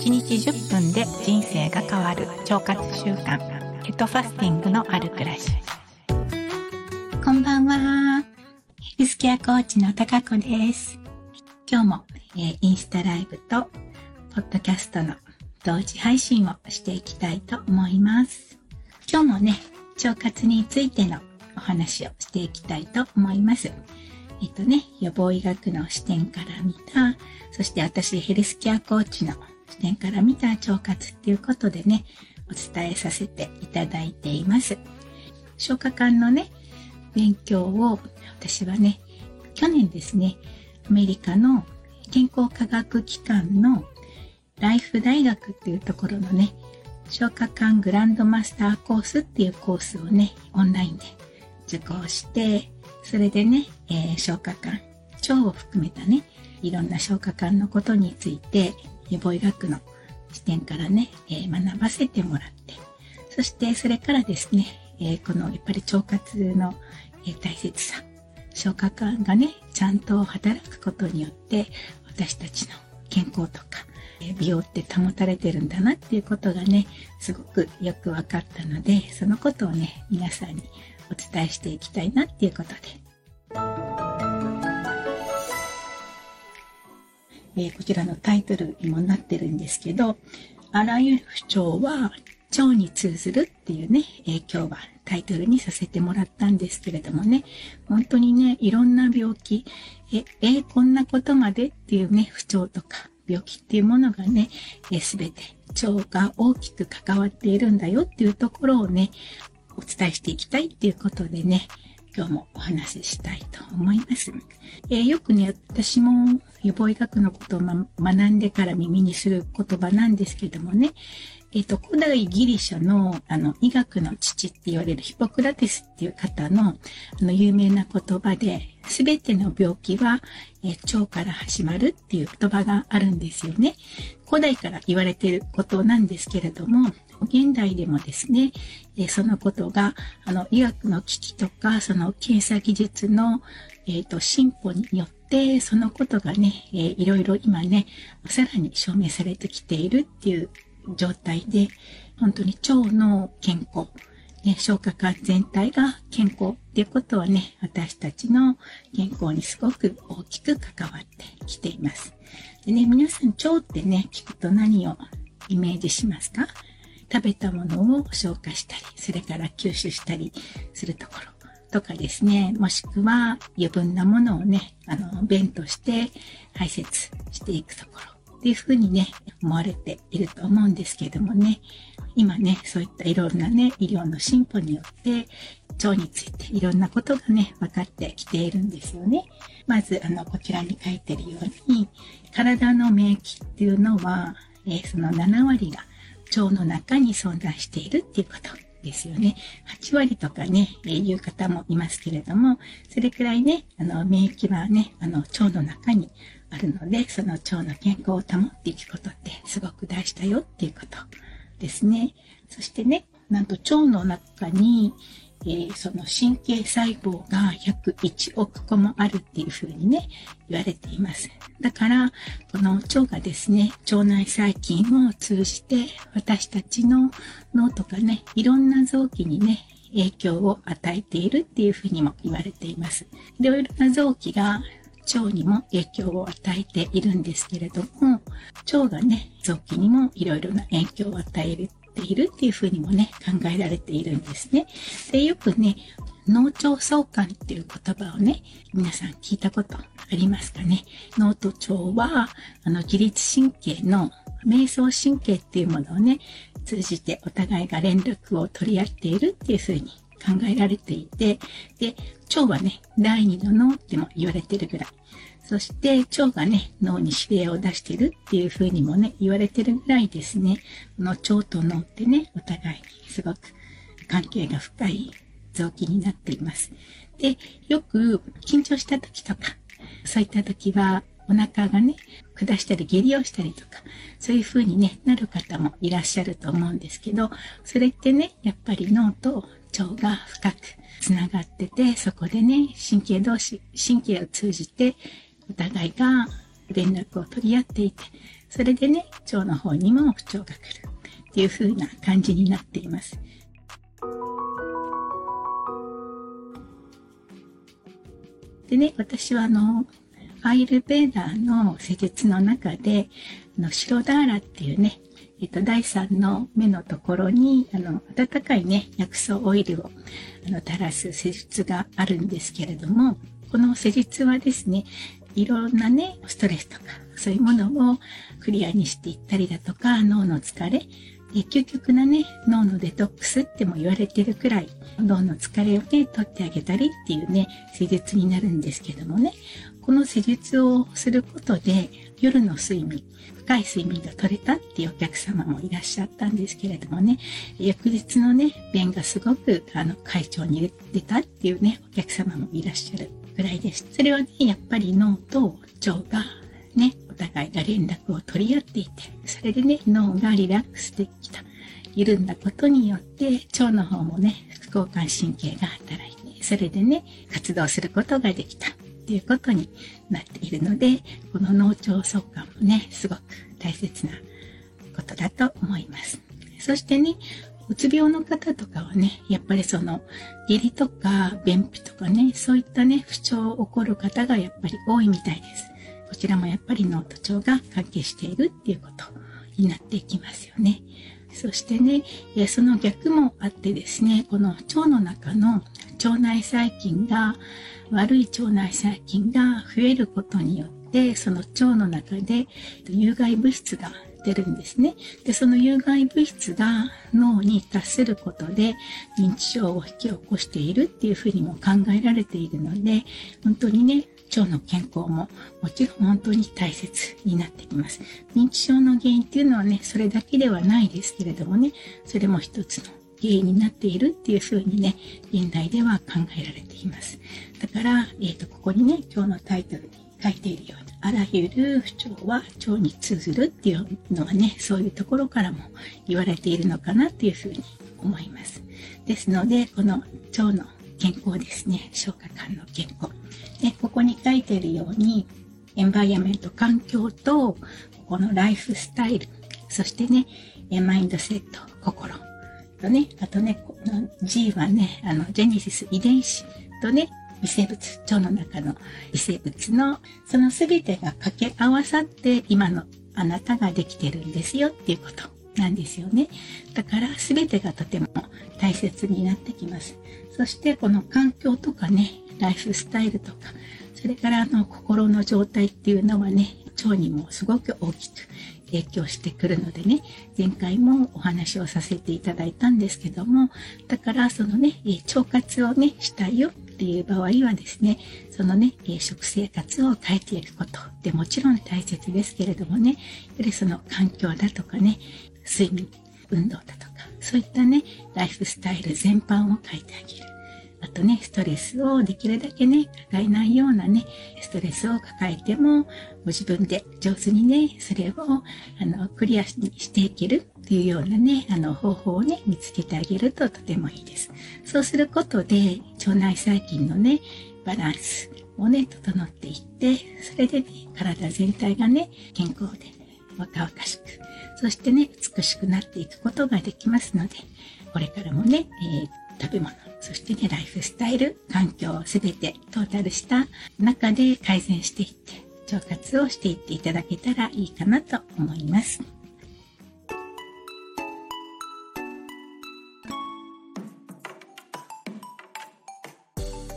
1日10分で人生が変わる腸活習慣ケトファスティングのある暮らし。こんばんは。ヘルスケアコーチの高子です。今日も、えー、インスタライブとポッドキャストの同時配信をしていきたいと思います。今日もね腸活についてのお話をしていきたいと思います。えっとね、予防医学の視点から見た、そして私ヘルスケアコーチの視点から見た腸活っていうことでね、お伝えさせていただいています。消化管のね、勉強を私はね、去年ですね、アメリカの健康科学機関のライフ大学っていうところのね、消化管グランドマスターコースっていうコースをね、オンラインで受講して、それでね、えー、消化管、腸を含めたね、いろんな消化管のことについて、予防医学の視点からね、えー、学ばせてもらって、そしてそれからですね、えー、このやっぱり腸活の、え大切さ、消化管がね、ちゃんと働くことによって、私たちの健康とか、え美容って保たれてるんだなっていうことがね、すごくよく分かったので、そのことをね、皆さんにお伝えしていきたいなっていうことで。えー、こちらのタイトルにもなってるんですけど、あらゆる不調は腸に通ずるっていうね、えー、今日はタイトルにさせてもらったんですけれどもね、本当にね、いろんな病気、え、えー、こんなことまでっていうね、不調とか病気っていうものがね、す、べ、て腸が大きく関わっているんだよっていうところをね、お伝えしていきたいっていうことでね、今日もお話ししたいと思います。えー、よくね、私も予防医学のことを、ま、学んでから耳にする言葉なんですけどもね、えっ、ー、と、古代ギリシャの、あの、医学の父って言われるヒポクラテスっていう方の、あの、有名な言葉で、すべての病気は、えー、腸から始まるっていう言葉があるんですよね。古代から言われてることなんですけれども、現代でもですね、えそのことが、あの、医学の危機とか、その検査技術の、えっ、ー、と、進歩によって、そのことがね、えー、いろいろ今ね、さらに証明されてきているっていう状態で、本当に腸の健康、ね、消化管全体が健康っていうことはね、私たちの健康にすごく大きく関わってきています。でね、皆さん腸ってね、聞くと何をイメージしますか？食べたものを消化したり、それから吸収したりするところとかですね、もしくは余分なものをね、あの、便として排泄していくところっていうふうにね、思われていると思うんですけどもね、今ね、そういったいろんなね、医療の進歩によって、腸についていろんなことがね、分かってきているんですよね。まず、あの、こちらに書いてるように、体の免疫っていうのは、えー、その7割が腸の中に存在しているっていうことですよね。8割とかね、えー、いう方もいますけれども、それくらいね、あの、免疫はね、あの、腸の中にあるので、その腸の健康を保っていくことってすごく大事だよっていうことですね。そしてね、なんと腸の中に、えー、その神経細胞が約1億個もあるっていうふうにね、言われています。だから、この腸がですね、腸内細菌を通じて私たちの脳とかね、いろんな臓器にね、影響を与えているっていうふうにも言われています。いろいろな臓器が腸にも影響を与えているんですけれども、腸がね、臓器にもいろいろな影響を与えるているっていうふうにもね、考えられているんですね。で、よくね、脳腸相関っていう言葉をね、皆さん聞いたことありますかね。脳と腸は、あの、自律神経の瞑想神経っていうものをね、通じてお互いが連絡を取り合っているっていうふうに考えられていて、で、腸はね、第二の脳っても言われてるぐらい。そして腸がね、脳に指令を出してるっていうふうにもね、言われてるぐらいですね、この腸と脳ってね、お互いにすごく関係が深い臓器になっています。で、よく緊張した時とか、そういった時はお腹がね、下したり下痢をしたりとか、そういう風にね、なる方もいらっしゃると思うんですけど、それってね、やっぱり脳と腸が深くつながってて、そこでね、神経同士、神経を通じてお互いが連絡を取り合っていて、それでね、腸の方にも不調が来るっていう風な感じになっています。でね、私はあの、アイルベーダーの施術の中で、あの、シロダーラっていうね、えっと、第3の目のところに、あの、温かいね、薬草オイルを、あの、垂らす施術があるんですけれども、この施術はですね、いろんなね、ストレスとか、そういうものをクリアにしていったりだとか、脳の疲れ、で究極なね、脳のデトックスっても言われてるくらい、脳の疲れをね、取ってあげたりっていうね、施術になるんですけどもね、この施術をすることで、夜の睡眠、深い睡眠が取れたっていうお客様もいらっしゃったんですけれどもね、翌日のね、便がすごく、あの、会長に出たっていうね、お客様もいらっしゃる。ぐらいです。それはね、やっぱり脳と腸がね、お互いが連絡を取り合っていて、それでね、脳がリラックスできた。緩んだことによって、腸の方もね、副交感神経が働いて、それでね、活動することができた。っていうことになっているので、この脳腸相関もね、すごく大切なことだと思います。そしてね、うつ病の方とかはね、やっぱりその、下痢とか便秘とかね、そういったね、不調を起こる方がやっぱり多いみたいです。こちらもやっぱり脳と腸が関係しているっていうことになっていきますよね。そしてね、その逆もあってですね、この腸の中の腸内細菌が、悪い腸内細菌が増えることによって、その腸の中で有害物質が出るんですね。で、その有害物質が脳に達することで認知症を引き起こしているっていうふうにも考えられているので、本当にね、腸の健康ももちろん本当に大切になってきます。認知症の原因っていうのはね、それだけではないですけれどもね、それも一つの原因になっているっていうふうにね、現代では考えられています。だから、えっ、ー、と、ここにね、今日のタイトルに書いているように、あらゆる不調は腸に通ずるっていうのはね、そういうところからも言われているのかなっていうふうに思います。ですので、この腸の健康ですね、消化管の健康。で、ここに書いているように、エンバイアメント、環境と、ここのライフスタイル、そしてね、マインドセット、心。とね、あとね、この G はね、あの、ジェネシス遺伝子とね、微生物、腸の中の微生物の、その全てが掛け合わさって今のあなたができてるんですよっていうことなんですよね。だから全てがとても大切になってきます。そしてこの環境とかね、ライフスタイルとか、それからあの心の状態っていうのはね、腸にもすごく大きく影響してくるのでね、前回もお話をさせていただいたんですけども、だからそのね、腸活をね、したいよっていう場合はですね、そのね、食生活を変えていくことでもちろん大切ですけれどもね、やはりその環境だとかね、睡眠、運動だとか、そういったね、ライフスタイル全般を変えてあげる。あとね、ストレスをできるだけね、抱えないようなね、ストレスを抱えても、ご自分で上手にね、それを、あの、クリアしていけるっていうようなね、あの、方法をね、見つけてあげるととてもいいです。そうすることで、腸内細菌のね、バランスをね、整っていって、それでね、体全体がね、健康で若々しく、そしてね、美しくなっていくことができますので、これからもね、えー食べ物、そしてね、ライフスタイル、環境すべてトータルした中で改善していって、腸活をしていっていただけたらいいかなと思います。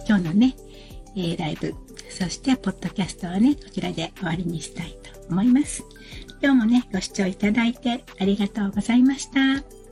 今日のね、えー、ライブ、そしてポッドキャストはね、こちらで終わりにしたいと思います。今日もね、ご視聴いただいてありがとうございました。